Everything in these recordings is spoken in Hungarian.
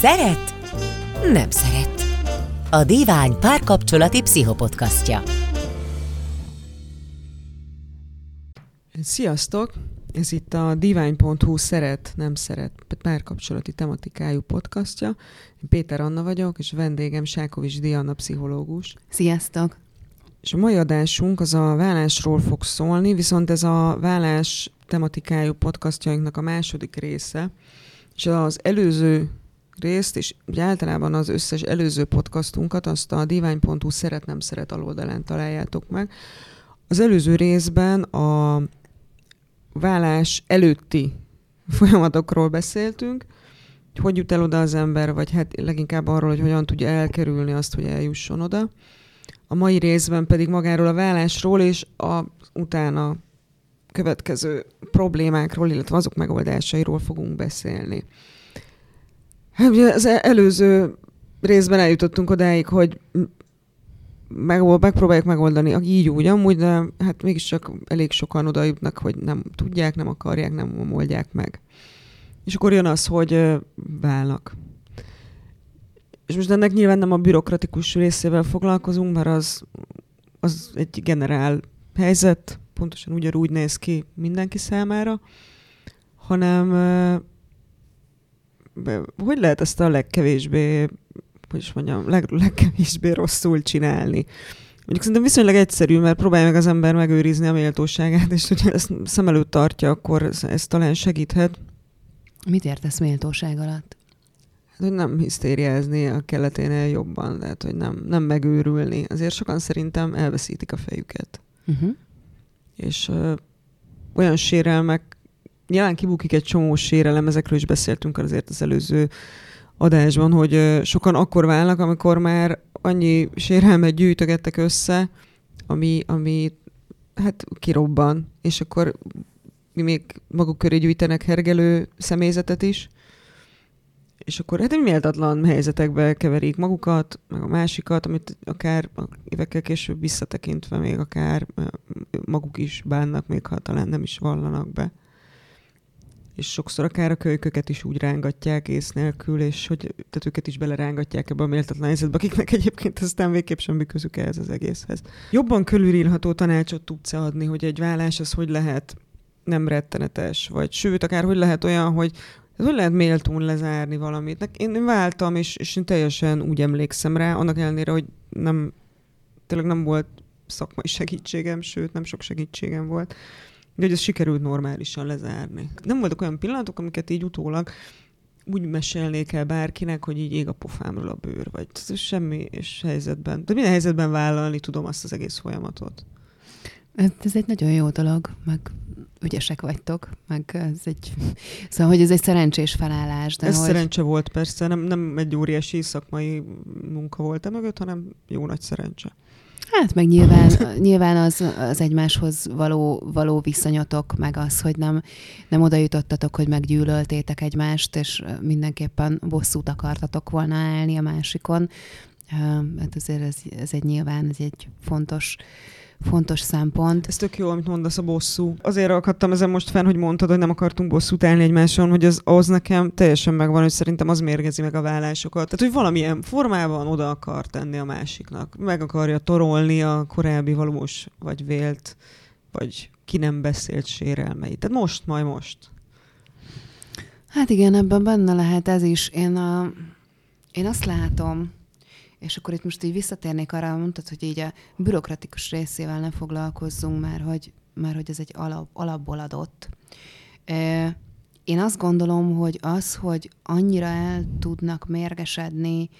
Szeret? Nem szeret. A Divány párkapcsolati pszichopodcastja. Sziasztok! Ez itt a divány.hu szeret, nem szeret párkapcsolati tematikájú podcastja. Én Péter Anna vagyok, és vendégem Sákovics Diana pszichológus. Sziasztok! És a mai adásunk az a vállásról fog szólni, viszont ez a vállás tematikájú podcastjainknak a második része, és az előző részt, és ugye általában az összes előző podcastunkat azt a divány.hu szeret nem szeret aloldalán találjátok meg. Az előző részben a vállás előtti folyamatokról beszéltünk, hogy hogy jut el oda az ember, vagy hát leginkább arról, hogy hogyan tudja elkerülni azt, hogy eljusson oda. A mai részben pedig magáról a vállásról és a utána következő problémákról, illetve azok megoldásairól fogunk beszélni. Hát ugye az előző részben eljutottunk odáig, hogy meg, megpróbáljuk megoldani így úgy, amúgy, de hát mégiscsak elég sokan oda jutnak, hogy nem tudják, nem akarják, nem oldják meg. És akkor jön az, hogy válnak. És most ennek nyilván nem a bürokratikus részével foglalkozunk, mert az, az egy generál helyzet, pontosan ugyanúgy néz ki mindenki számára, hanem hogy lehet ezt a legkevésbé, hogy is mondjam, leg, legkevésbé rosszul csinálni? Mondjuk szerintem viszonylag egyszerű, mert próbálja meg az ember megőrizni a méltóságát, és hogyha ezt szem előtt tartja, akkor ez, ez talán segíthet. Mit értesz méltóság alatt? Hát, hogy nem hisztériázni a keleténél jobban, tehát hogy nem, nem megőrülni. Azért sokan szerintem elveszítik a fejüket. Uh-huh. És ö, olyan sérelmek nyilván kibukik egy csomó sérelem, ezekről is beszéltünk azért az előző adásban, hogy sokan akkor válnak, amikor már annyi sérelmet gyűjtögettek össze, ami, ami hát kirobban, és akkor még maguk köré gyűjtenek hergelő személyzetet is, és akkor hát egy méltatlan helyzetekbe keverik magukat, meg a másikat, amit akár évekkel később visszatekintve még akár maguk is bánnak, még ha talán nem is vallanak be és sokszor akár a kölyköket is úgy rángatják ész nélkül, és hogy tehát őket is belerángatják ebbe a méltatlan helyzetbe, akiknek egyébként aztán végképp semmi közük ehhez az egészhez. Jobban körülírható tanácsot tudsz adni, hogy egy vállás az hogy lehet nem rettenetes, vagy sőt, akár hogy lehet olyan, hogy hogy lehet méltón lezárni valamit. Én váltam, és, és én teljesen úgy emlékszem rá, annak ellenére, hogy nem, tényleg nem volt szakmai segítségem, sőt, nem sok segítségem volt de hogy ez sikerült normálisan lezárni. Nem voltak olyan pillanatok, amiket így utólag úgy mesélnék el bárkinek, hogy így ég a pofámról a bőr, vagy semmi és helyzetben. De minden helyzetben vállalni tudom azt az egész folyamatot. Ez egy nagyon jó dolog, meg ügyesek vagytok, meg ez egy, szóval, hogy ez egy szerencsés felállás. De ez hogy... szerencse volt persze, nem, nem egy óriási szakmai munka volt e mögött, hanem jó nagy szerencse. Hát meg nyilván, nyilván az, az egymáshoz való, való viszonyotok, meg az, hogy nem, nem oda jutottatok, hogy meggyűlöltétek egymást, és mindenképpen bosszút akartatok volna állni a másikon. Hát azért ez, ez egy nyilván, ez egy fontos, fontos szempont. Ez tök jó, amit mondasz a bosszú. Azért akadtam ezen most fenn, hogy mondtad, hogy nem akartunk bosszút állni egymáson, hogy az, az nekem teljesen megvan, hogy szerintem az mérgezi meg a vállásokat. Tehát, hogy valamilyen formában oda akar tenni a másiknak. Meg akarja torolni a korábbi valós, vagy vélt, vagy ki nem beszélt sérelmeit. Tehát most, majd most. Hát igen, ebben benne lehet ez is. Én, a, én azt látom, és akkor itt most így visszatérnék arra, mondtad, hogy így a bürokratikus részével ne foglalkozzunk, mert hogy, mert hogy ez egy alap, alapból adott. Én azt gondolom, hogy az, hogy annyira el tudnak mérgesedni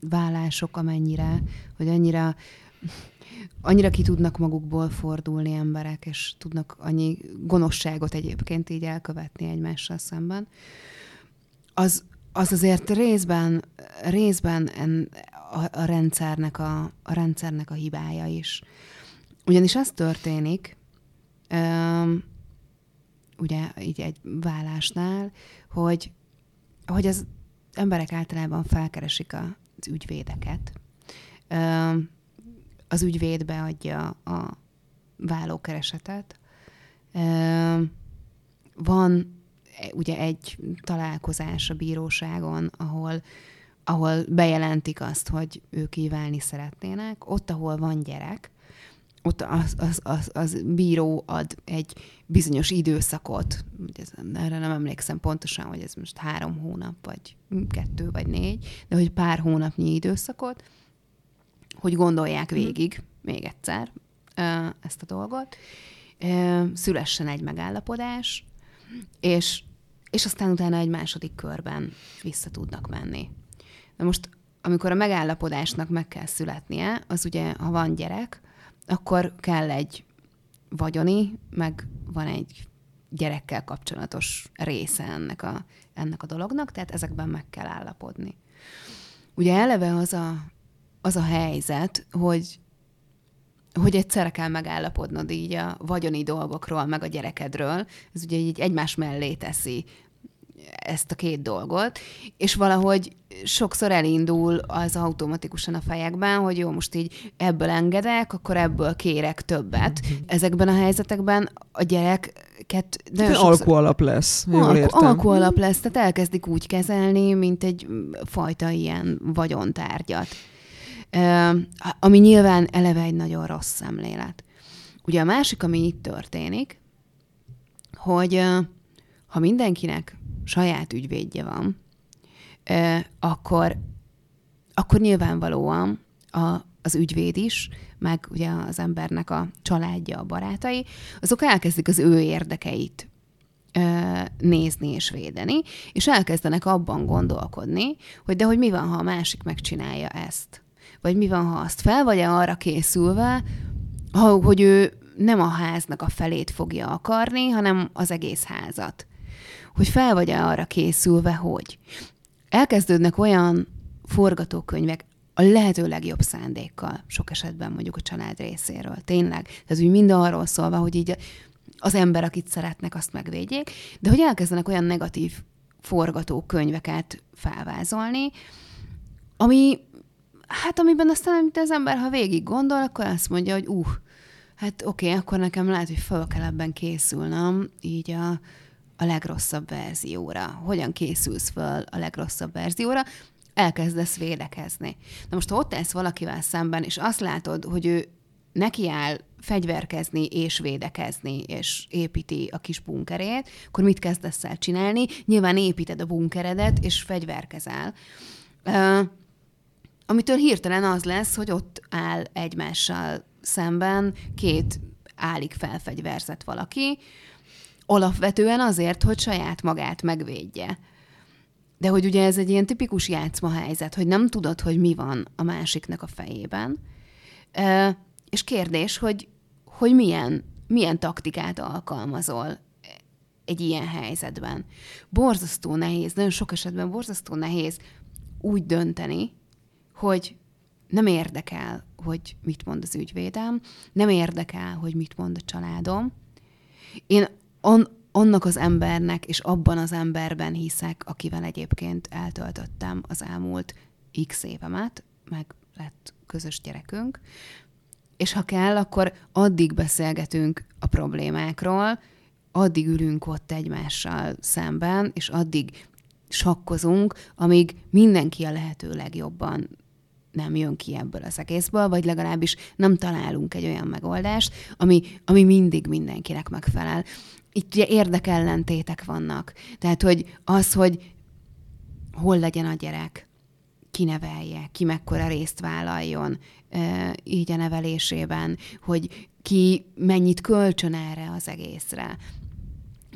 vállások, amennyire, hogy annyira annyira ki tudnak magukból fordulni emberek, és tudnak annyi gonoszságot egyébként így elkövetni egymással szemben, az, az azért részben, részben en, a, a, rendszernek a, a rendszernek a hibája is. Ugyanis az történik, öm, ugye így egy vállásnál, hogy, hogy az emberek általában felkeresik a, az ügyvédeket. Öm, az ügyvéd beadja a vállókeresetet. Öm, van ugye egy találkozás a bíróságon, ahol ahol bejelentik azt, hogy ők kívánni szeretnének, ott, ahol van gyerek, ott az, az, az, az bíró ad egy bizonyos időszakot, ez, erre nem emlékszem pontosan, hogy ez most három hónap, vagy kettő, vagy négy, de hogy pár hónapnyi időszakot, hogy gondolják mhm. végig, még egyszer, ezt a dolgot, szülessen egy megállapodás, és, és aztán utána egy második körben vissza tudnak menni. Na most, amikor a megállapodásnak meg kell születnie, az ugye, ha van gyerek, akkor kell egy vagyoni, meg van egy gyerekkel kapcsolatos része ennek a, ennek a dolognak, tehát ezekben meg kell állapodni. Ugye eleve az a, az a helyzet, hogy hogy egyszerre kell megállapodnod így a vagyoni dolgokról, meg a gyerekedről. Ez ugye így egymás mellé teszi ezt a két dolgot, és valahogy sokszor elindul az automatikusan a fejekben, hogy jó, most így ebből engedek, akkor ebből kérek többet. Ezekben a helyzetekben a gyereket nagyon sokszor... alkualap lesz, jól Alku, értem. Alkualap lesz, tehát elkezdik úgy kezelni, mint egy fajta ilyen vagyontárgyat. Ami nyilván eleve egy nagyon rossz szemlélet. Ugye a másik, ami itt történik, hogy ha mindenkinek saját ügyvédje van, akkor, akkor nyilvánvalóan a, az ügyvéd is, meg ugye az embernek a családja, a barátai, azok elkezdik az ő érdekeit nézni és védeni, és elkezdenek abban gondolkodni, hogy de hogy mi van, ha a másik megcsinálja ezt? Vagy mi van, ha azt fel vagy-e arra készülve, hogy ő nem a háznak a felét fogja akarni, hanem az egész házat hogy fel vagy-e arra készülve, hogy elkezdődnek olyan forgatókönyvek, a lehető legjobb szándékkal, sok esetben mondjuk a család részéről. Tényleg. Ez úgy mind arról szólva, hogy így az ember, akit szeretnek, azt megvédjék, de hogy elkezdenek olyan negatív forgatókönyveket felvázolni, ami, hát amiben aztán, amit az ember, ha végig gondol, akkor azt mondja, hogy uh, hát oké, okay, akkor nekem lehet, hogy fel kell ebben készülnöm, így a, a legrosszabb verzióra. Hogyan készülsz föl a legrosszabb verzióra? Elkezdesz védekezni. Na most, ha ott állsz valakivel szemben, és azt látod, hogy ő nekiáll fegyverkezni és védekezni, és építi a kis bunkerét, akkor mit kezdesz el csinálni? Nyilván építed a bunkeredet, és fegyverkezel. Uh, amitől hirtelen az lesz, hogy ott áll egymással szemben két állig felfegyverzett valaki, alapvetően azért, hogy saját magát megvédje. De hogy ugye ez egy ilyen tipikus játszma helyzet, hogy nem tudod, hogy mi van a másiknak a fejében. És kérdés, hogy, hogy milyen, milyen taktikát alkalmazol egy ilyen helyzetben. Borzasztó nehéz, nagyon sok esetben borzasztó nehéz úgy dönteni, hogy nem érdekel, hogy mit mond az ügyvédem, nem érdekel, hogy mit mond a családom. Én on, annak az embernek és abban az emberben hiszek, akivel egyébként eltöltöttem az elmúlt x évemet, meg lett közös gyerekünk, és ha kell, akkor addig beszélgetünk a problémákról, addig ülünk ott egymással szemben, és addig sakkozunk, amíg mindenki a lehető legjobban nem jön ki ebből az egészből, vagy legalábbis nem találunk egy olyan megoldást, ami, ami mindig mindenkinek megfelel itt ugye érdekellentétek vannak. Tehát, hogy az, hogy hol legyen a gyerek, ki nevelje, ki mekkora részt vállaljon így a nevelésében, hogy ki mennyit kölcsön erre az egészre.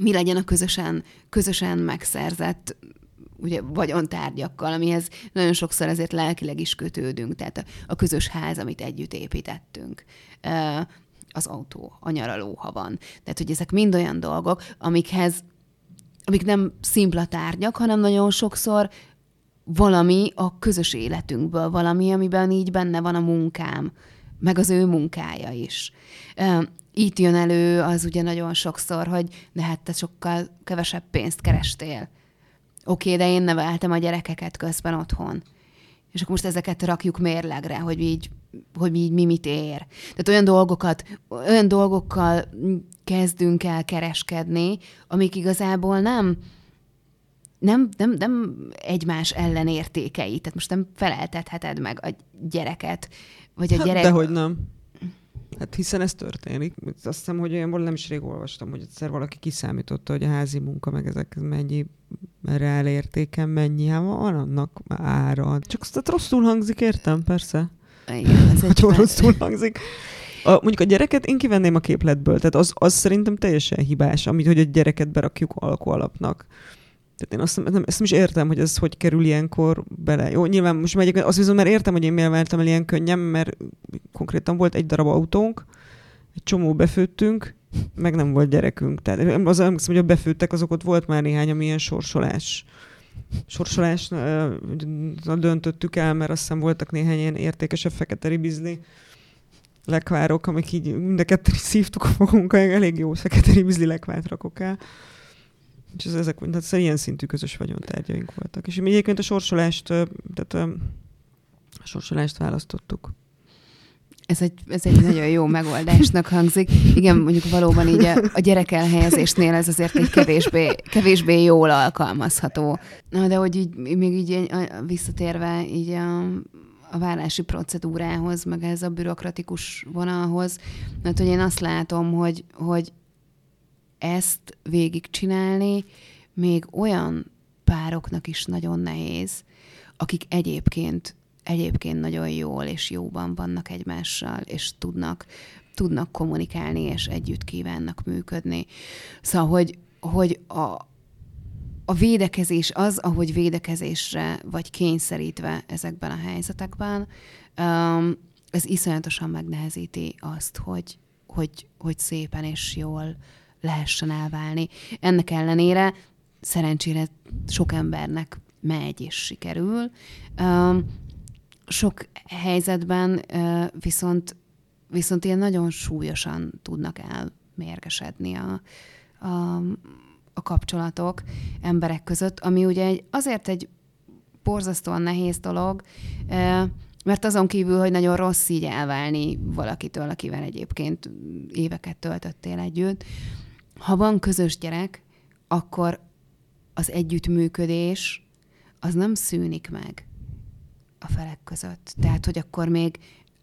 Mi legyen a közösen, közösen megszerzett ugye vagyontárgyakkal, amihez nagyon sokszor ezért lelkileg is kötődünk, tehát a, a közös ház, amit együtt építettünk az autó, a nyaraló, ha van. Tehát, hogy ezek mind olyan dolgok, amikhez, amik nem szimpla tárgyak, hanem nagyon sokszor valami a közös életünkből, valami, amiben így benne van a munkám, meg az ő munkája is. Itt jön elő az ugye nagyon sokszor, hogy de hát te sokkal kevesebb pénzt kerestél. Oké, okay, de én neveltem a gyerekeket közben otthon. És akkor most ezeket rakjuk mérlegre, hogy így hogy mi, mi mit ér. Tehát olyan dolgokat, olyan dolgokkal kezdünk el kereskedni, amik igazából nem, nem, nem, nem egymás ellenértékei. Tehát most nem feleltetheted meg a gyereket, vagy a hát gyerek... Dehogy nem. Hát hiszen ez történik. Azt hiszem, hogy olyan nem is rég olvastam, hogy egyszer valaki kiszámította, hogy a házi munka, meg ezek mennyi reál értéken mennyi, hát van annak ára. Csak azt rosszul hangzik, értem, persze. Igen, ez egy rosszul hangzik. A, mondjuk a gyereket én kivenném a képletből, tehát az, az szerintem teljesen hibás, amit, hogy a gyereket berakjuk alkoholapnak. Tehát én azt, nem, ezt nem is értem, hogy ez hogy kerül ilyenkor bele. Jó, nyilván most megyek, azt viszont már értem, hogy én miért váltam el ilyen könnyen, mert konkrétan volt egy darab autónk, egy csomó befőttünk, meg nem volt gyerekünk. Tehát az emlékszem, hogy a befőttek, azok ott volt már néhány, ami ilyen sorsolás sorsolás döntöttük el, mert azt hiszem voltak néhány ilyen értékesebb fekete ribizli lekvárok, amik így mind a ketten szívtuk a magunkat, elég jó fekete ribizli lekvárt rakok el. És ez, ezek, tehát ez ilyen szintű közös vagyontárgyaink voltak. És mi egyébként a sorsolást, tehát a sorsolást választottuk. Ez egy, ez egy nagyon jó megoldásnak hangzik. Igen, mondjuk valóban így a, a gyerek elhelyezésnél ez azért egy kevésbé, kevésbé jól alkalmazható. Na, de hogy így, még így visszatérve így a, a vállási procedúrához, meg ez a bürokratikus vonalhoz, mert hogy én azt látom, hogy, hogy ezt végigcsinálni még olyan pároknak is nagyon nehéz, akik egyébként egyébként nagyon jól és jóban vannak egymással, és tudnak, tudnak kommunikálni, és együtt kívánnak működni. Szóval, hogy, hogy a, a védekezés az, ahogy védekezésre vagy kényszerítve ezekben a helyzetekben, um, ez iszonyatosan megnehezíti azt, hogy, hogy, hogy szépen és jól lehessen elválni. Ennek ellenére szerencsére sok embernek megy és sikerül. Sok helyzetben viszont, viszont ilyen nagyon súlyosan tudnak elmérgesedni a, a, a kapcsolatok emberek között, ami ugye egy, azért egy borzasztóan nehéz dolog, mert azon kívül, hogy nagyon rossz így elválni valakitől, akivel egyébként éveket töltöttél együtt, ha van közös gyerek, akkor az együttműködés az nem szűnik meg a felek között. Tehát, hogy akkor még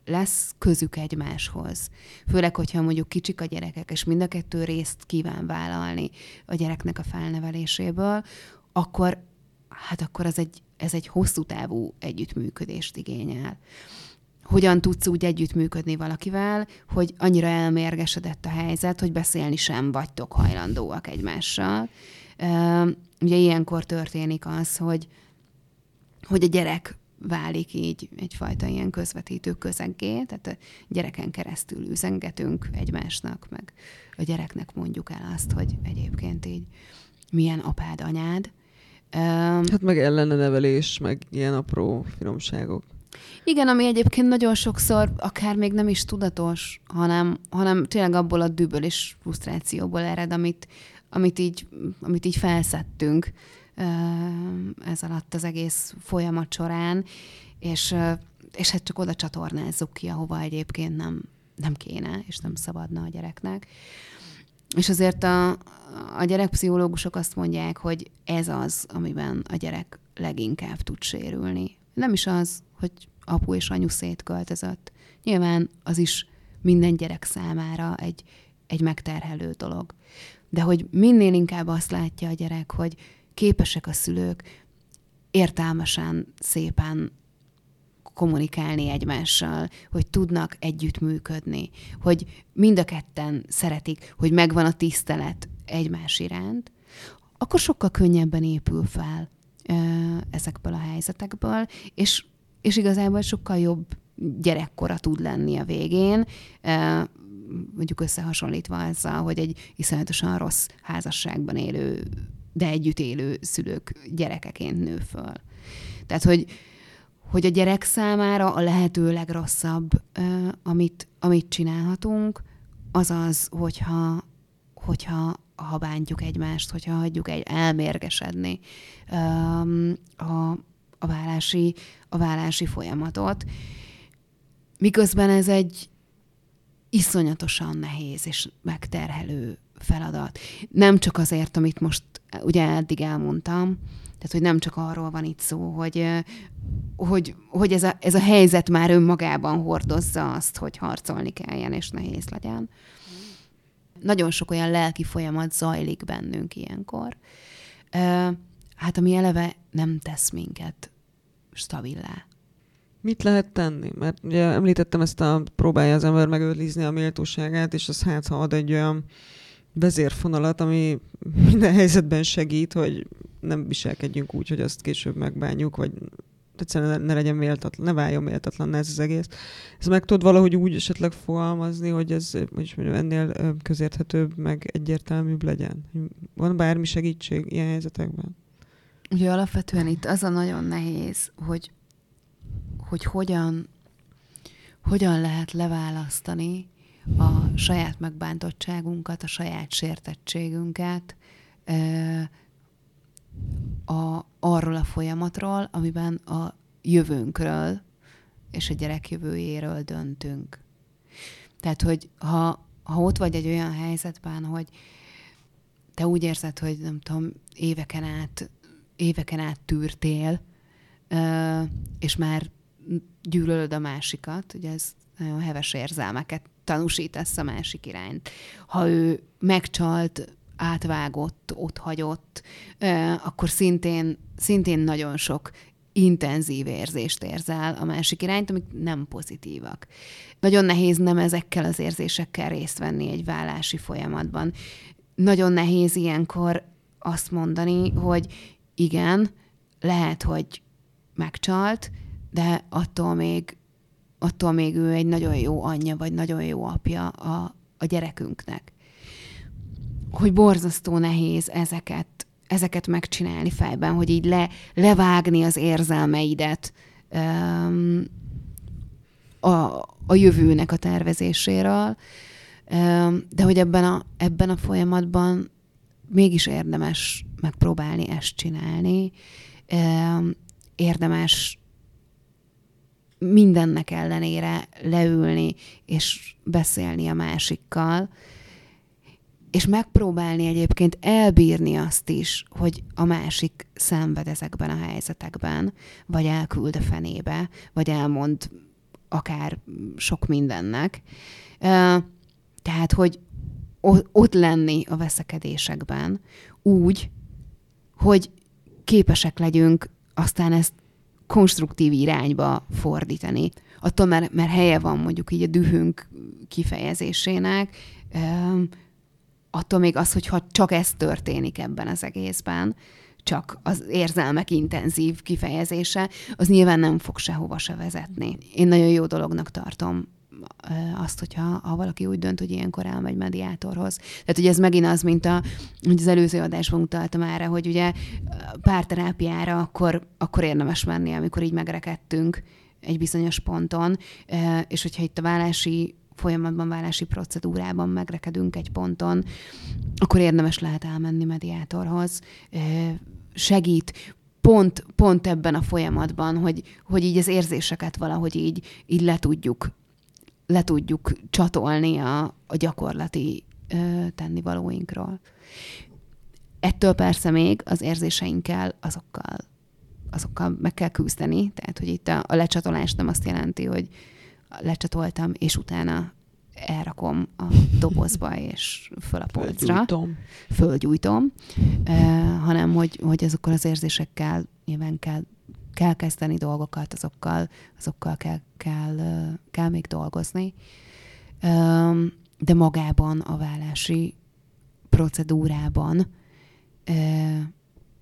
lesz közük egymáshoz. Főleg, hogyha mondjuk kicsik a gyerekek, és mind a kettő részt kíván vállalni a gyereknek a felneveléséből, akkor hát akkor az egy, ez egy hosszú távú együttműködést igényel. Hogyan tudsz úgy együttműködni valakivel, hogy annyira elmérgesedett a helyzet, hogy beszélni sem vagytok hajlandóak egymással. Ugye ilyenkor történik az, hogy, hogy a gyerek válik így egyfajta ilyen közvetítő közeggé, tehát a gyereken keresztül üzengetünk egymásnak, meg a gyereknek mondjuk el azt, hogy egyébként így milyen apád, anyád. Hát meg ellene nevelés, meg ilyen apró finomságok. Igen, ami egyébként nagyon sokszor akár még nem is tudatos, hanem, hanem tényleg abból a düböl és frusztrációból ered, amit, amit, így, amit így felszettünk ez alatt az egész folyamat során, és, és hát csak oda csatornázzuk ki, ahova egyébként nem, nem kéne, és nem szabadna a gyereknek. És azért a, a gyerekpszichológusok azt mondják, hogy ez az, amiben a gyerek leginkább tud sérülni. Nem is az, hogy apu és anyu szétköltözött. Nyilván az is minden gyerek számára egy, egy megterhelő dolog. De hogy minél inkább azt látja a gyerek, hogy képesek a szülők értelmesen, szépen kommunikálni egymással, hogy tudnak együttműködni, hogy mind a ketten szeretik, hogy megvan a tisztelet egymás iránt, akkor sokkal könnyebben épül fel ö, ezekből a helyzetekből, és, és igazából sokkal jobb gyerekkora tud lenni a végén, mondjuk összehasonlítva azzal, hogy egy iszonyatosan rossz házasságban élő de együtt élő szülők gyerekeként nő föl. Tehát, hogy, hogy a gyerek számára a lehető legrosszabb, amit, amit csinálhatunk, az az, hogyha, hogyha ha bántjuk egymást, hogyha hagyjuk egy elmérgesedni a, a, vállási, a vállási folyamatot. miközben ez egy iszonyatosan nehéz és megterhelő feladat. Nem csak azért, amit most ugye eddig elmondtam, tehát, hogy nem csak arról van itt szó, hogy, hogy, hogy ez, a, ez a helyzet már önmagában hordozza azt, hogy harcolni kelljen és nehéz legyen. Nagyon sok olyan lelki folyamat zajlik bennünk ilyenkor, hát ami eleve nem tesz minket stabilá. Mit lehet tenni? Mert ugye említettem ezt a próbálja az ember megőrizni a méltóságát, és az hát ha ad egy olyan vezérfonalat, ami minden helyzetben segít, hogy nem viselkedjünk úgy, hogy azt később megbánjuk, vagy egyszerűen ne legyen méltatlan, ne váljon méltatlan ez az egész. Ez meg tudod valahogy úgy esetleg fogalmazni, hogy ez hogy mondjam, ennél közérthetőbb, meg egyértelműbb legyen? Van bármi segítség ilyen helyzetekben? Ugye alapvetően itt az a nagyon nehéz, hogy, hogy hogyan, hogyan lehet leválasztani a saját megbántottságunkat, a saját sértettségünket a, arról a folyamatról, amiben a jövőnkről és a gyerek jövőjéről döntünk. Tehát, hogy ha, ha ott vagy egy olyan helyzetben, hogy te úgy érzed, hogy nem tudom, éveken át, éveken át tűrtél, és már gyűlölöd a másikat, ugye ez nagyon heves érzelmeket tanúsítasz a másik irányt. Ha ő megcsalt, átvágott, ott hagyott, akkor szintén, szintén nagyon sok intenzív érzést érzel a másik irányt, amik nem pozitívak. Nagyon nehéz nem ezekkel az érzésekkel részt venni egy vállási folyamatban. Nagyon nehéz ilyenkor azt mondani, hogy igen, lehet, hogy megcsalt, de attól még, attól még ő egy nagyon jó anyja, vagy nagyon jó apja a, a gyerekünknek. Hogy borzasztó nehéz ezeket, ezeket megcsinálni fejben, hogy így le, levágni az érzelmeidet um, a, a jövőnek a tervezéséről, um, de hogy ebben a, ebben a folyamatban mégis érdemes megpróbálni ezt csinálni, érdemes mindennek ellenére leülni és beszélni a másikkal, és megpróbálni egyébként elbírni azt is, hogy a másik szenved ezekben a helyzetekben, vagy elküld a fenébe, vagy elmond akár sok mindennek. Tehát, hogy ott lenni a veszekedésekben úgy, hogy képesek legyünk aztán ezt konstruktív irányba fordítani. Attól, mert, mert helye van mondjuk így a dühünk kifejezésének, attól még az, hogyha csak ez történik ebben az egészben, csak az érzelmek intenzív kifejezése, az nyilván nem fog sehova se vezetni. Én nagyon jó dolognak tartom azt, hogyha ha valaki úgy dönt, hogy ilyenkor elmegy mediátorhoz. Tehát ugye ez megint az, mint a, hogy az előző adásban utaltam erre, hogy ugye párterápiára akkor, akkor érdemes menni, amikor így megrekedtünk egy bizonyos ponton, és hogyha itt a vállási folyamatban, vállási procedúrában megrekedünk egy ponton, akkor érdemes lehet elmenni mediátorhoz. Segít pont, pont ebben a folyamatban, hogy, hogy így az érzéseket valahogy így, így le tudjuk le tudjuk csatolni a, a gyakorlati ö, tennivalóinkról. Ettől persze még az érzéseinkkel, azokkal, azokkal meg kell küzdeni, tehát hogy itt a, a lecsatolás nem azt jelenti, hogy lecsatoltam, és utána elrakom a dobozba, és föl a polcra. Földgyújtom. Földgyújtom. Uh, hanem, hogy, hogy azokkal az érzésekkel nyilván kell, kell kezdeni dolgokat, azokkal, azokkal kell, kell, kell még dolgozni. De magában a vállási procedúrában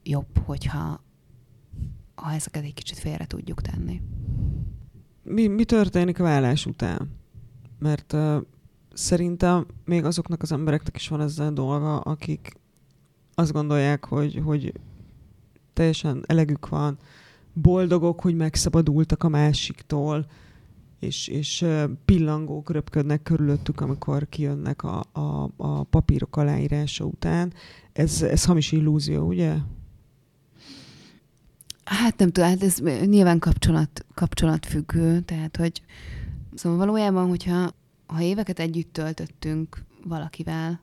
jobb, hogyha ha ezeket egy kicsit félre tudjuk tenni mi, mi történik a vállás után? Mert uh, szerintem még azoknak az embereknek is van ezzel dolga, akik azt gondolják, hogy, hogy teljesen elegük van, boldogok, hogy megszabadultak a másiktól, és, és pillangók röpködnek körülöttük, amikor kijönnek a, a, a papírok aláírása után. Ez, ez hamis illúzió, ugye? Hát nem tudom, hát ez nyilván kapcsolat, kapcsolatfüggő, tehát hogy Szóval valójában, hogyha ha éveket együtt töltöttünk valakivel,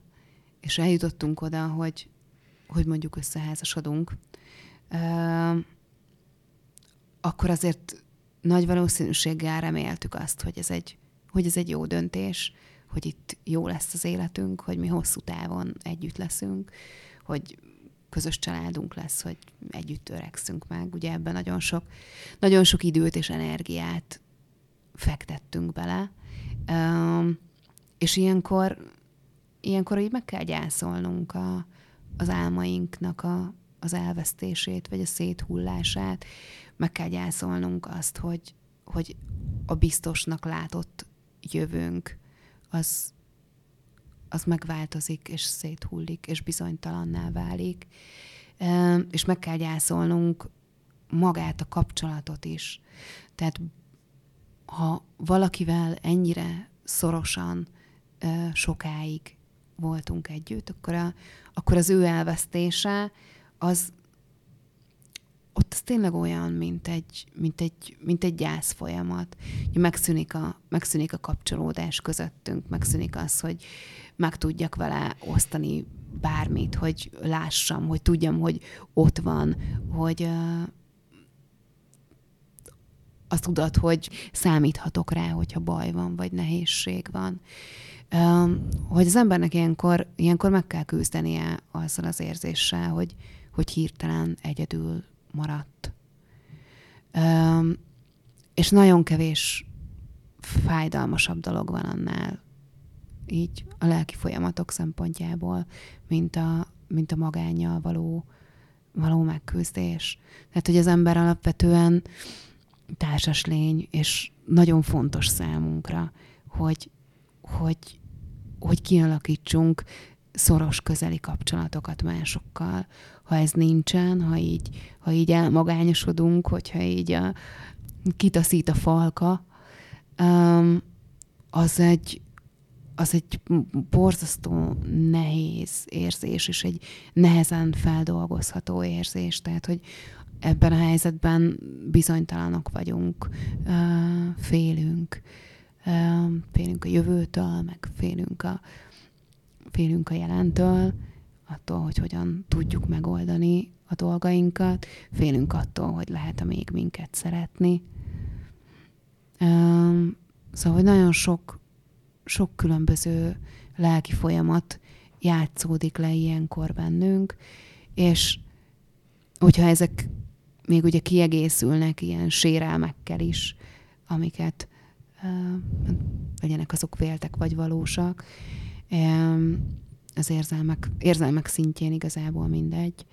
és eljutottunk oda, hogy, hogy mondjuk összeházasodunk, akkor azért nagy valószínűséggel reméltük azt, hogy ez egy, hogy ez egy jó döntés, hogy itt jó lesz az életünk, hogy mi hosszú távon együtt leszünk, hogy közös családunk lesz, hogy együtt öregszünk meg. Ugye ebben nagyon sok, nagyon sok időt és energiát fektettünk bele. És ilyenkor, ilyenkor így meg kell gyászolnunk a, az álmainknak a, az elvesztését, vagy a széthullását. Meg kell gyászolnunk azt, hogy, hogy a biztosnak látott jövőnk az, az megváltozik, és széthullik, és bizonytalanná válik. És meg kell gyászolnunk magát a kapcsolatot is. Tehát ha valakivel ennyire szorosan sokáig voltunk együtt, akkor, a, akkor az ő elvesztése az ott az tényleg olyan, mint egy, mint egy, mint egy gyász folyamat. Megszűnik a, megszűnik a kapcsolódás közöttünk, megszűnik az, hogy meg tudjak vele osztani bármit, hogy lássam, hogy tudjam, hogy ott van, hogy uh, azt tudod, hogy számíthatok rá, hogyha baj van, vagy nehézség van. Um, hogy az embernek ilyenkor, ilyenkor meg kell küzdenie azzal az érzéssel, hogy, hogy hirtelen egyedül maradt. Um, és nagyon kevés fájdalmasabb dolog van annál, így a lelki folyamatok szempontjából, mint a, mint a magányjal való, való megküzdés. Tehát, hogy az ember alapvetően társas lény, és nagyon fontos számunkra, hogy, hogy, hogy kialakítsunk szoros közeli kapcsolatokat másokkal. Ha ez nincsen, ha így, ha így elmagányosodunk, hogyha így a, kitaszít a falka, um, az egy, az egy borzasztó nehéz érzés, és egy nehezen feldolgozható érzés. Tehát, hogy ebben a helyzetben bizonytalanok vagyunk, félünk, félünk a jövőtől, meg félünk a, félünk a jelentől, attól, hogy hogyan tudjuk megoldani a dolgainkat, félünk attól, hogy lehet-e még minket szeretni. Szóval, hogy nagyon sok, sok különböző lelki folyamat játszódik le ilyenkor bennünk, és hogyha ezek még ugye kiegészülnek ilyen sérelmekkel is, amiket uh, legyenek azok véltek vagy valósak, az érzelmek, érzelmek szintjén igazából mindegy.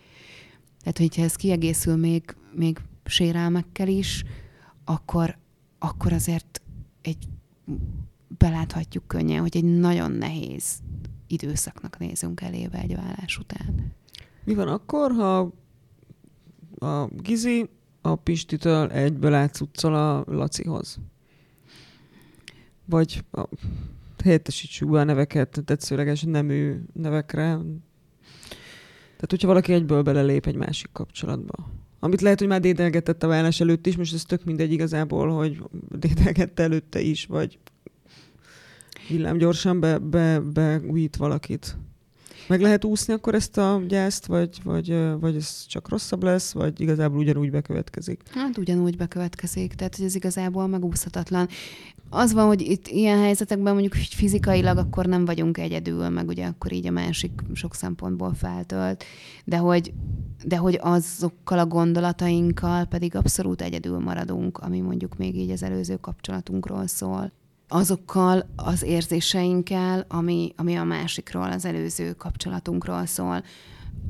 Tehát, hogyha ez kiegészül még, még sérelmekkel is, akkor, akkor azért egy beláthatjuk könnyen, hogy egy nagyon nehéz időszaknak nézünk elébe egy vállás után. Mi van akkor, ha a Gizi a Pistitől egyből átszuccol a Lacihoz? Vagy a, helyettesítsük be a neveket tetszőleges nemű nevekre. Tehát, hogyha valaki egyből belelép egy másik kapcsolatba. Amit lehet, hogy már dédelgetett a vállás előtt is, most ez tök mindegy igazából, hogy dédelgette előtte is, vagy villámgyorsan be, be, beújít valakit. Meg lehet úszni akkor ezt a gyászt, vagy, vagy, vagy ez csak rosszabb lesz, vagy igazából ugyanúgy bekövetkezik? Hát ugyanúgy bekövetkezik, tehát hogy ez igazából megúszhatatlan. Az van, hogy itt ilyen helyzetekben mondjuk fizikailag akkor nem vagyunk egyedül, meg ugye akkor így a másik sok szempontból feltölt, de hogy, de hogy azokkal a gondolatainkkal pedig abszolút egyedül maradunk, ami mondjuk még így az előző kapcsolatunkról szól azokkal az érzéseinkkel, ami, ami a másikról, az előző kapcsolatunkról szól,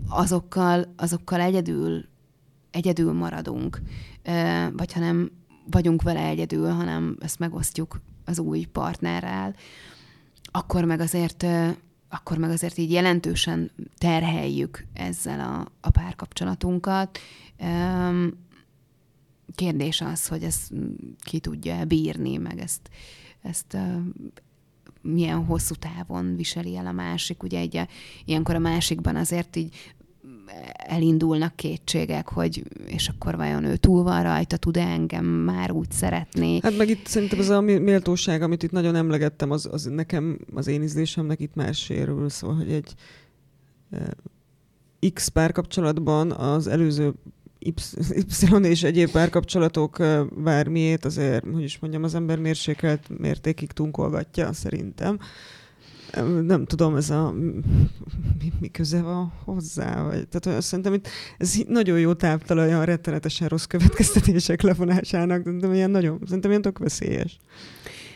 azokkal, azokkal egyedül, egyedül maradunk, vagy ha nem vagyunk vele egyedül, hanem ezt megosztjuk az új partnerrel, akkor meg azért akkor meg azért így jelentősen terheljük ezzel a, a párkapcsolatunkat. Kérdés az, hogy ezt ki tudja bírni, meg ezt ezt milyen hosszú távon viseli el a másik. Ugye egy, ilyenkor a másikban azért így elindulnak kétségek, hogy és akkor vajon ő túl van rajta, tud-e engem már úgy szeretni. Hát meg itt szerintem az a méltóság, amit itt nagyon emlegettem, az, az nekem, az én ízlésemnek itt már sérül, szóval, hogy egy X párkapcsolatban az előző Y és egyéb párkapcsolatok bármiét azért, hogy is mondjam, az ember mérsékelt mértékig tunkolgatja szerintem. Nem tudom, ez a mi, mi köze van hozzá, vagy, tehát szerintem itt ez nagyon jó táptalaj a rettenetesen rossz következtetések levonásának, de ilyen nagyon, szerintem ilyen tök veszélyes.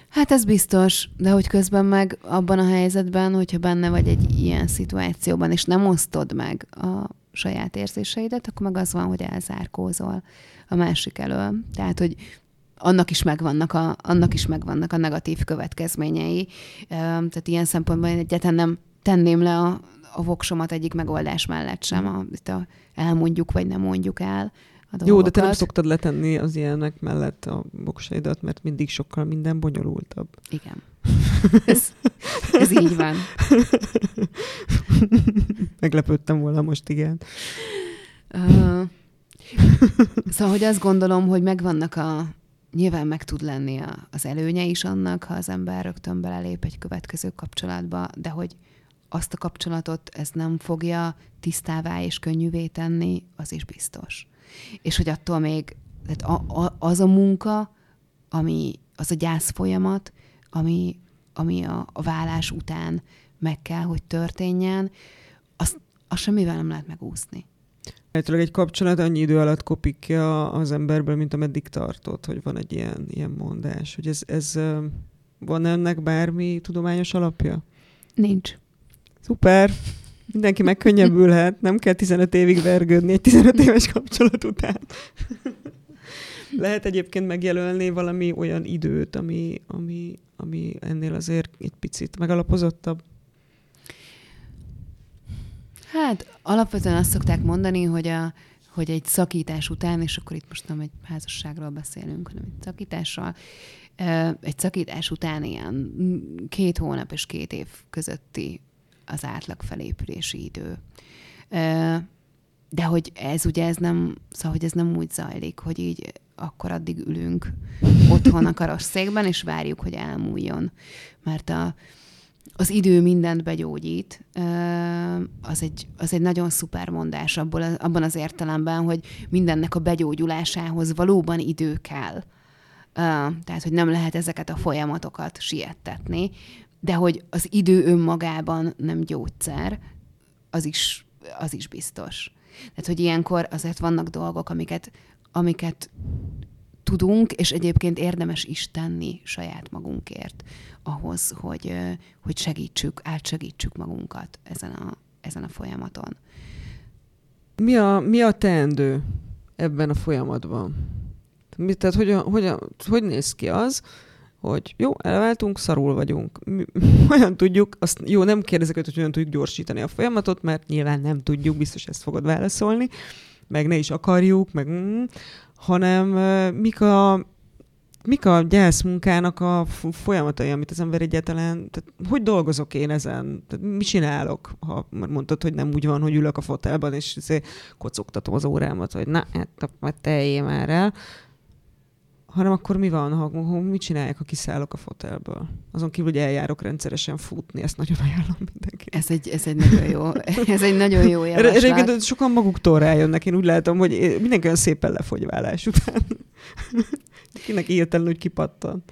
Hát ez biztos, de hogy közben meg abban a helyzetben, hogyha benne vagy egy ilyen szituációban, és nem osztod meg a saját érzéseidet, akkor meg az van, hogy elzárkózol a másik elől. Tehát, hogy annak is megvannak a, annak is megvannak a negatív következményei. Tehát ilyen szempontból én egyáltalán nem tenném le a, a voksomat egyik megoldás mellett sem, a, itt a elmondjuk vagy nem mondjuk el, a Jó, de te nem szoktad letenni az ilyenek mellett a boksaidat, mert mindig sokkal minden bonyolultabb. Igen. Ez, ez így van. Meglepődtem volna most, igen. Uh, szóval, hogy azt gondolom, hogy megvannak a, nyilván meg tud lenni a, az előnye is annak, ha az ember rögtön belelép egy következő kapcsolatba, de hogy azt a kapcsolatot ez nem fogja tisztává és könnyűvé tenni, az is biztos és hogy attól még tehát a, a, az a munka, ami az a gyász folyamat, ami, ami a, a vállás után meg kell, hogy történjen, azt, azt semmivel nem lehet megúszni. Lehetőleg egy kapcsolat annyi idő alatt kopik ki az emberből, mint ameddig tartott, hogy van egy ilyen, ilyen mondás. Hogy ez, ez van ennek bármi tudományos alapja? Nincs. Szuper! Mindenki megkönnyebbülhet, nem kell 15 évig vergődni egy 15 éves kapcsolat után. Lehet egyébként megjelölni valami olyan időt, ami, ami, ami ennél azért egy picit megalapozottabb? Hát alapvetően azt szokták mondani, hogy, a, hogy egy szakítás után, és akkor itt most nem egy házasságról beszélünk, hanem egy szakítással, egy szakítás után ilyen két hónap és két év közötti az átlag felépülési idő. De hogy ez ugye ez nem, szóval, hogy ez nem úgy zajlik, hogy így akkor addig ülünk otthon a karosszékben, és várjuk, hogy elmúljon. Mert a, az idő mindent begyógyít, az egy, az egy nagyon szuper mondás abból, abban az értelemben, hogy mindennek a begyógyulásához valóban idő kell. Tehát, hogy nem lehet ezeket a folyamatokat siettetni, de hogy az idő önmagában nem gyógyszer, az is, az is biztos. Tehát, hogy ilyenkor azért vannak dolgok, amiket, amiket tudunk, és egyébként érdemes is tenni saját magunkért, ahhoz, hogy, hogy segítsük, átsegítsük magunkat ezen a, ezen a folyamaton. Mi a, mi a teendő ebben a folyamatban? Tehát hogyan, hogyan, hogy néz ki az, hogy jó, elváltunk, szarul vagyunk. Mi, olyan tudjuk, azt jó, nem kérdezek hogy hogyan tudjuk gyorsítani a folyamatot, mert nyilván nem tudjuk, biztos ezt fogod válaszolni, meg ne is akarjuk, meg mm, hanem mik a, mik a gyászmunkának a folyamatai, amit az ember egyáltalán, tehát hogy dolgozok én ezen, tehát mit csinálok, ha mondtad, hogy nem úgy van, hogy ülök a fotelban, és izé kocogtatom az órámat, hogy na, hát te már el, hanem akkor mi van, ha, ha mit csinálják, ha kiszállok a fotelből? Azon kívül, hogy eljárok rendszeresen futni, ezt nagyon ajánlom mindenki. Ez egy, ez egy nagyon jó, ez egy nagyon jó javaslat. Egyébként sokan maguktól rájönnek, én úgy látom, hogy mindenki olyan szépen lefogy vállás után. Kinek írtelen, hogy kipattan.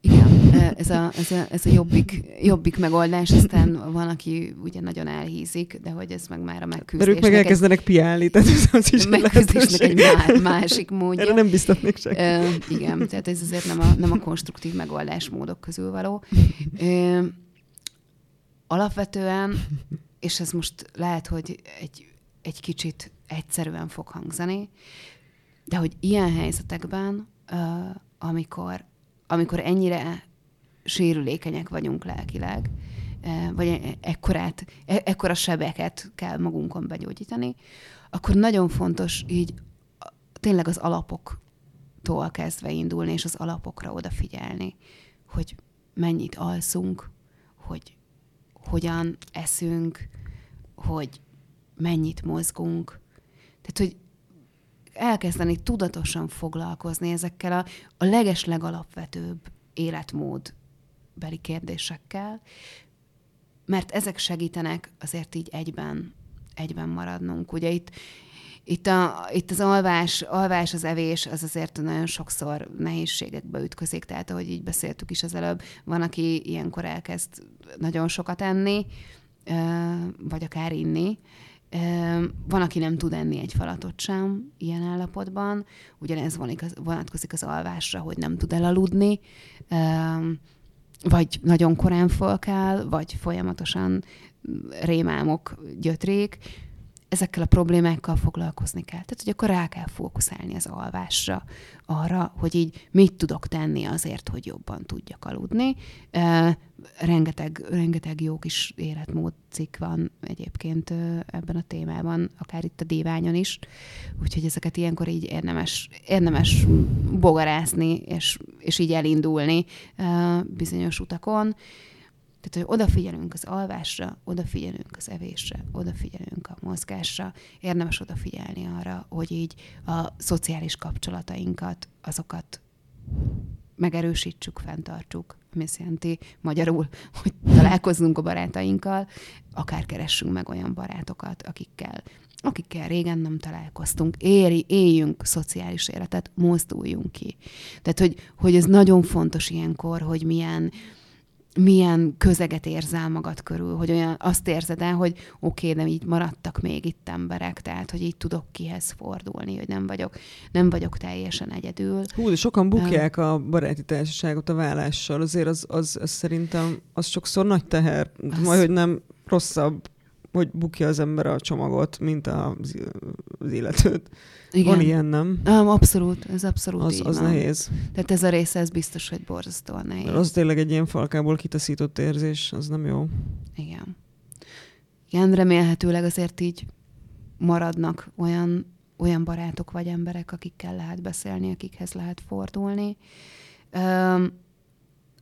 Igen, ez a, ez a, ez a jobbik, jobbik megoldás, aztán van, aki ugye nagyon elhízik, de hogy ez meg már a megküzdésnek. Mert ők meg elkezdenek piálni, tehát ez az is megküzdésnek egy má, másik módja. Erre nem biztatnék senki. Uh, igen, tehát ez azért nem a, nem a konstruktív megoldásmódok közül való. Uh, alapvetően, és ez most lehet, hogy egy, egy kicsit egyszerűen fog hangzani, de hogy ilyen helyzetekben, amikor amikor ennyire sérülékenyek vagyunk lelkileg, e, vagy e, ekkorát, e, ekkora sebeket kell magunkon begyógyítani, akkor nagyon fontos így tényleg az alapoktól kezdve indulni, és az alapokra odafigyelni, hogy mennyit alszunk, hogy hogyan eszünk, hogy mennyit mozgunk. Tehát, hogy elkezdeni tudatosan foglalkozni ezekkel a, a leges legalapvetőbb életmód beli kérdésekkel, mert ezek segítenek azért így egyben, egyben maradnunk. Ugye itt, itt, a, itt az alvás, alvás, az evés, az azért nagyon sokszor nehézségekbe ütközik, tehát ahogy így beszéltük is az előbb, van, aki ilyenkor elkezd nagyon sokat enni, vagy akár inni, van, aki nem tud enni egy falatot sem ilyen állapotban, ugyanez vonatkozik az alvásra, hogy nem tud elaludni, vagy nagyon korán kell, vagy folyamatosan rémálmok gyötrék, ezekkel a problémákkal foglalkozni kell. Tehát, hogy akkor rá kell fókuszálni az alvásra, arra, hogy így mit tudok tenni azért, hogy jobban tudjak aludni. Uh, rengeteg, rengeteg jó kis életmódcikk van egyébként ebben a témában, akár itt a déványon is, úgyhogy ezeket ilyenkor így érdemes, érdemes bogarászni, és, és így elindulni uh, bizonyos utakon. Tehát, hogy odafigyelünk az alvásra, odafigyelünk az evésre, odafigyelünk a mozgásra, érdemes odafigyelni arra, hogy így a szociális kapcsolatainkat, azokat megerősítsük, fenntartsuk, ami azt jelenti magyarul, hogy találkozzunk a barátainkkal, akár keressünk meg olyan barátokat, akikkel, akikkel régen nem találkoztunk, éri, éljünk szociális életet, mozduljunk ki. Tehát, hogy, hogy ez nagyon fontos ilyenkor, hogy milyen, milyen közeget érzel magad körül, hogy olyan azt érzed el, hogy oké, okay, de így maradtak még itt emberek, tehát hogy így tudok kihez fordulni, hogy nem vagyok, nem vagyok teljesen egyedül. Hú, de sokan bukják a baráti társaságot a vállással, azért az, az, az szerintem az sokszor nagy teher, az... majd hogy nem rosszabb hogy bukja az ember a csomagot, mint az, az illetőt. Igen. Van ilyen, nem? Nem, abszolút, ez abszolút Az, az nehéz. Tehát ez a része, ez biztos, hogy borzasztóan nehéz. Mert az tényleg egy ilyen falkából kitaszított érzés, az nem jó. Igen. Igen, remélhetőleg azért így maradnak olyan, olyan barátok vagy emberek, akikkel lehet beszélni, akikhez lehet fordulni. Üm,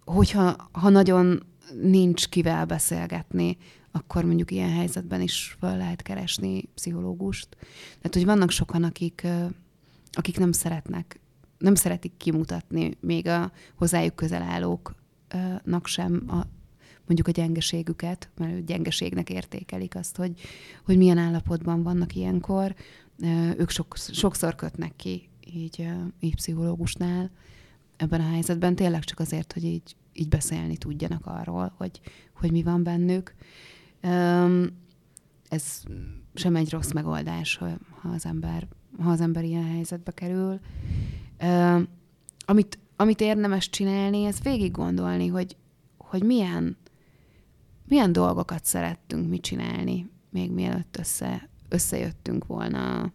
hogyha ha nagyon nincs kivel beszélgetni, akkor mondjuk ilyen helyzetben is fel lehet keresni pszichológust. Tehát, hogy vannak sokan, akik, akik nem szeretnek, nem szeretik kimutatni még a hozzájuk közel állóknak sem a, mondjuk a gyengeségüket, mert gyengeségnek értékelik azt, hogy, hogy milyen állapotban vannak ilyenkor. Ők sok, sokszor kötnek ki így, így pszichológusnál ebben a helyzetben, tényleg csak azért, hogy így, így beszélni tudjanak arról, hogy, hogy mi van bennük. Ez sem egy rossz megoldás, ha az ember, ha az ember ilyen helyzetbe kerül. Amit, amit érdemes csinálni, ez végig gondolni, hogy, hogy milyen, milyen dolgokat szerettünk mi csinálni, még mielőtt össze, összejöttünk volna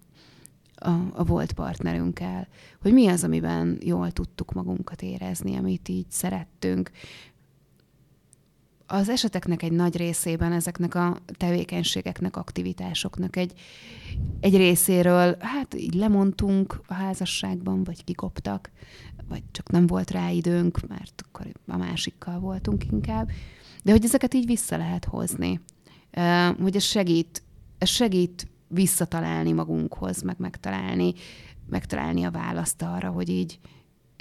a, a volt partnerünkkel, hogy mi az, amiben jól tudtuk magunkat érezni, amit így szerettünk, az eseteknek egy nagy részében ezeknek a tevékenységeknek, aktivitásoknak egy, egy részéről, hát így lemondtunk a házasságban, vagy kikoptak, vagy csak nem volt rá időnk, mert akkor a másikkal voltunk inkább, de hogy ezeket így vissza lehet hozni. Hogy ez segít, ez segít visszatalálni magunkhoz, meg megtalálni, megtalálni a választ arra, hogy így,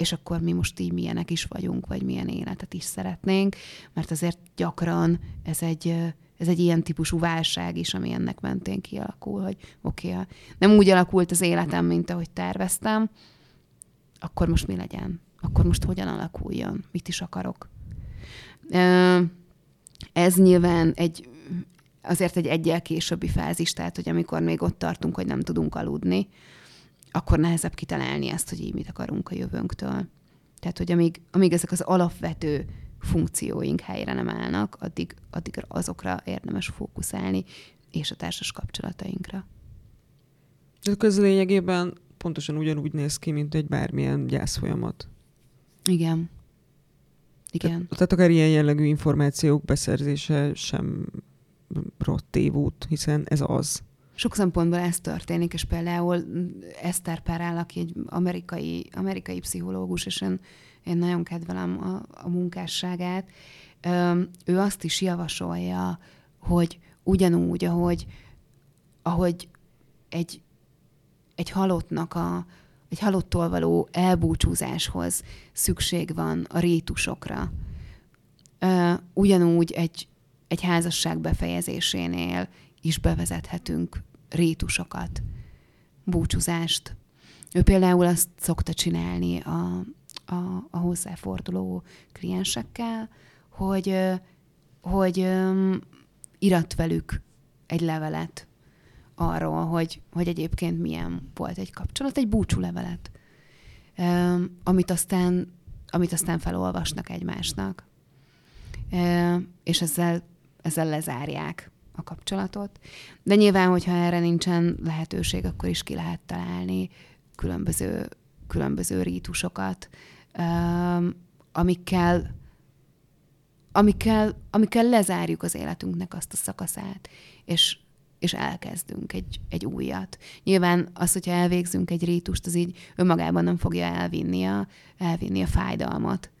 és akkor mi most így milyenek is vagyunk, vagy milyen életet is szeretnénk, mert azért gyakran ez egy, ez egy ilyen típusú válság is, ami ennek mentén kialakul, hogy oké, okay, nem úgy alakult az életem, mint ahogy terveztem, akkor most mi legyen? Akkor most hogyan alakuljon? Mit is akarok? Ez nyilván egy, azért egy egyel későbbi fázis, tehát hogy amikor még ott tartunk, hogy nem tudunk aludni, akkor nehezebb kitalálni ezt, hogy így mit akarunk a jövőnktől. Tehát, hogy amíg, amíg ezek az alapvető funkcióink helyre nem állnak, addig, addig azokra érdemes fókuszálni, és a társas kapcsolatainkra. Ez lényegében pontosan ugyanúgy néz ki, mint egy bármilyen gyászfolyamat. Igen. Igen. Tehát, tehát akár ilyen jellegű információk beszerzése sem rott tévút, hiszen ez az. Sok szempontból ez történik, és például Eszter Perel, aki egy amerikai, amerikai pszichológus, és én, én nagyon kedvelem a, a munkásságát, ő azt is javasolja, hogy ugyanúgy, ahogy ahogy egy, egy halottnak a, egy halottól való elbúcsúzáshoz szükség van a rétusokra. Ugyanúgy egy, egy házasság befejezésénél is bevezethetünk rétusokat, búcsúzást. Ő például azt szokta csinálni a, a, a hozzáforduló kliensekkel, hogy, hogy irat velük egy levelet arról, hogy, hogy egyébként milyen volt egy kapcsolat, egy búcsúlevelet, amit aztán, amit aztán felolvasnak egymásnak. És ezzel, ezzel lezárják a kapcsolatot. De nyilván, hogyha erre nincsen lehetőség, akkor is ki lehet találni különböző, különböző rítusokat, amikkel, amikkel, amikkel lezárjuk az életünknek azt a szakaszát, és, és elkezdünk egy, egy újat. Nyilván az, hogyha elvégzünk egy rítust, az így önmagában nem fogja elvinni a, elvinni a fájdalmat.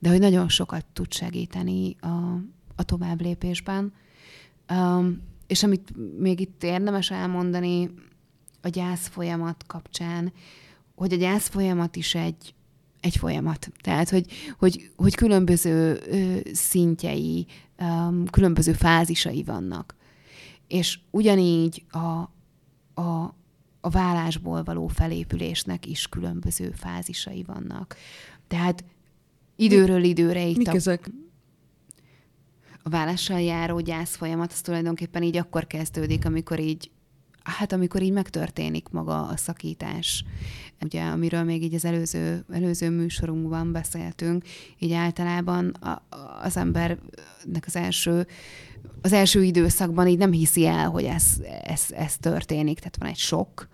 De hogy nagyon sokat tud segíteni a, a tovább lépésben. És amit még itt érdemes elmondani a gyász folyamat kapcsán, hogy a gyász folyamat is egy, egy folyamat. Tehát, hogy, hogy, hogy különböző szintjei, különböző fázisai vannak. És ugyanígy a, a, a vállásból való felépülésnek is különböző fázisai vannak. Tehát időről időre itt Mik a... ezek? A vállással járó gyász folyamat az tulajdonképpen így akkor kezdődik, amikor így hát amikor így megtörténik maga a szakítás, ugye, amiről még így az előző, előző műsorunkban beszéltünk, így általában a, az embernek az első az első időszakban így nem hiszi el, hogy ez, ez, ez történik, tehát van egy sok,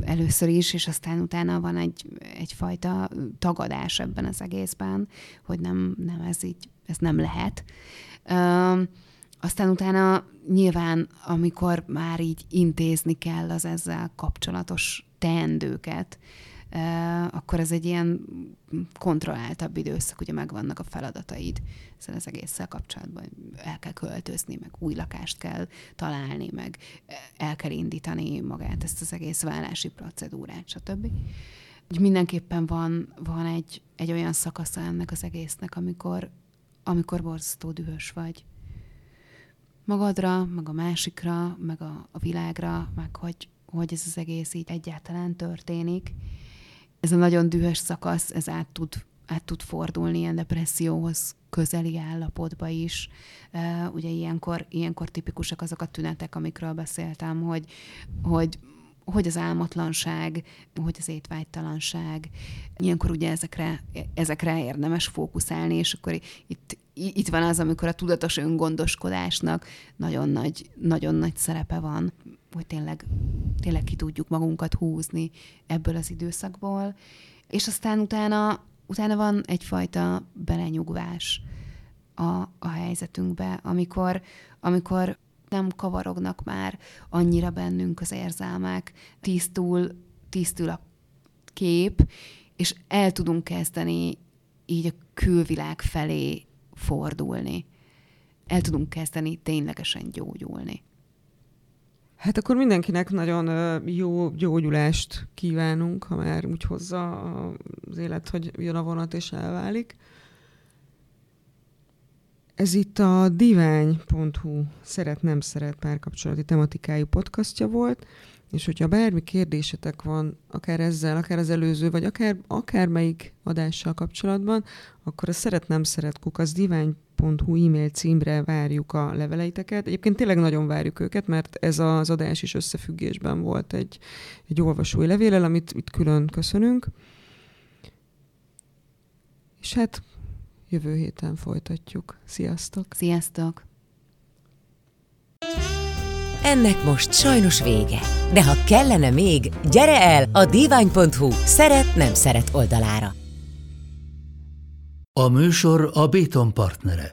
először is, és aztán utána van egy, egyfajta tagadás ebben az egészben, hogy nem, nem ez így, ez nem lehet. Aztán utána nyilván, amikor már így intézni kell az ezzel kapcsolatos teendőket, akkor ez egy ilyen kontrolláltabb időszak, ugye megvannak a feladataid ezzel az egésszel kapcsolatban. El kell költözni, meg új lakást kell találni, meg el kell indítani magát ezt az egész vállási procedúrát, stb. Úgy mindenképpen van, van egy, egy olyan szakasza ennek az egésznek, amikor, amikor borzasztó dühös vagy magadra, meg a másikra, meg a, a világra, meg hogy, hogy ez az egész így egyáltalán történik. Ez a nagyon dühös szakasz, ez át tud, át tud fordulni ilyen depresszióhoz közeli állapotba is. Uh, ugye ilyenkor, ilyenkor tipikusak azok a tünetek, amikről beszéltem, hogy, hogy hogy az álmatlanság, hogy az étvágytalanság. Ilyenkor ugye ezekre, ezekre érdemes fókuszálni, és akkor itt, itt van az, amikor a tudatos öngondoskodásnak nagyon nagy, nagyon nagy szerepe van, hogy tényleg, tényleg ki tudjuk magunkat húzni ebből az időszakból. És aztán utána, utána van egyfajta belenyugvás a, a helyzetünkbe, amikor, amikor nem kavarognak már annyira bennünk az érzelmek, tisztul, tisztul a kép, és el tudunk kezdeni így a külvilág felé fordulni. El tudunk kezdeni ténylegesen gyógyulni. Hát akkor mindenkinek nagyon jó gyógyulást kívánunk, ha már úgy hozza az élet, hogy jön a vonat és elválik. Ez itt a divány.hu szeret-nem szeret párkapcsolati tematikájú podcastja volt, és hogyha bármi kérdésetek van, akár ezzel, akár az előző, vagy akár, akár melyik adással kapcsolatban, akkor a szeret-nem szeret kukasz divány.hu e-mail címre várjuk a leveleiteket. Egyébként tényleg nagyon várjuk őket, mert ez az adás is összefüggésben volt egy, egy olvasói levélel, amit itt külön köszönünk. És hát Jövő héten folytatjuk. Sziasztok! Sziasztok! Ennek most sajnos vége. De ha kellene még, gyere el a divány.hu szeret-nem szeret oldalára. A műsor a Béton partnere.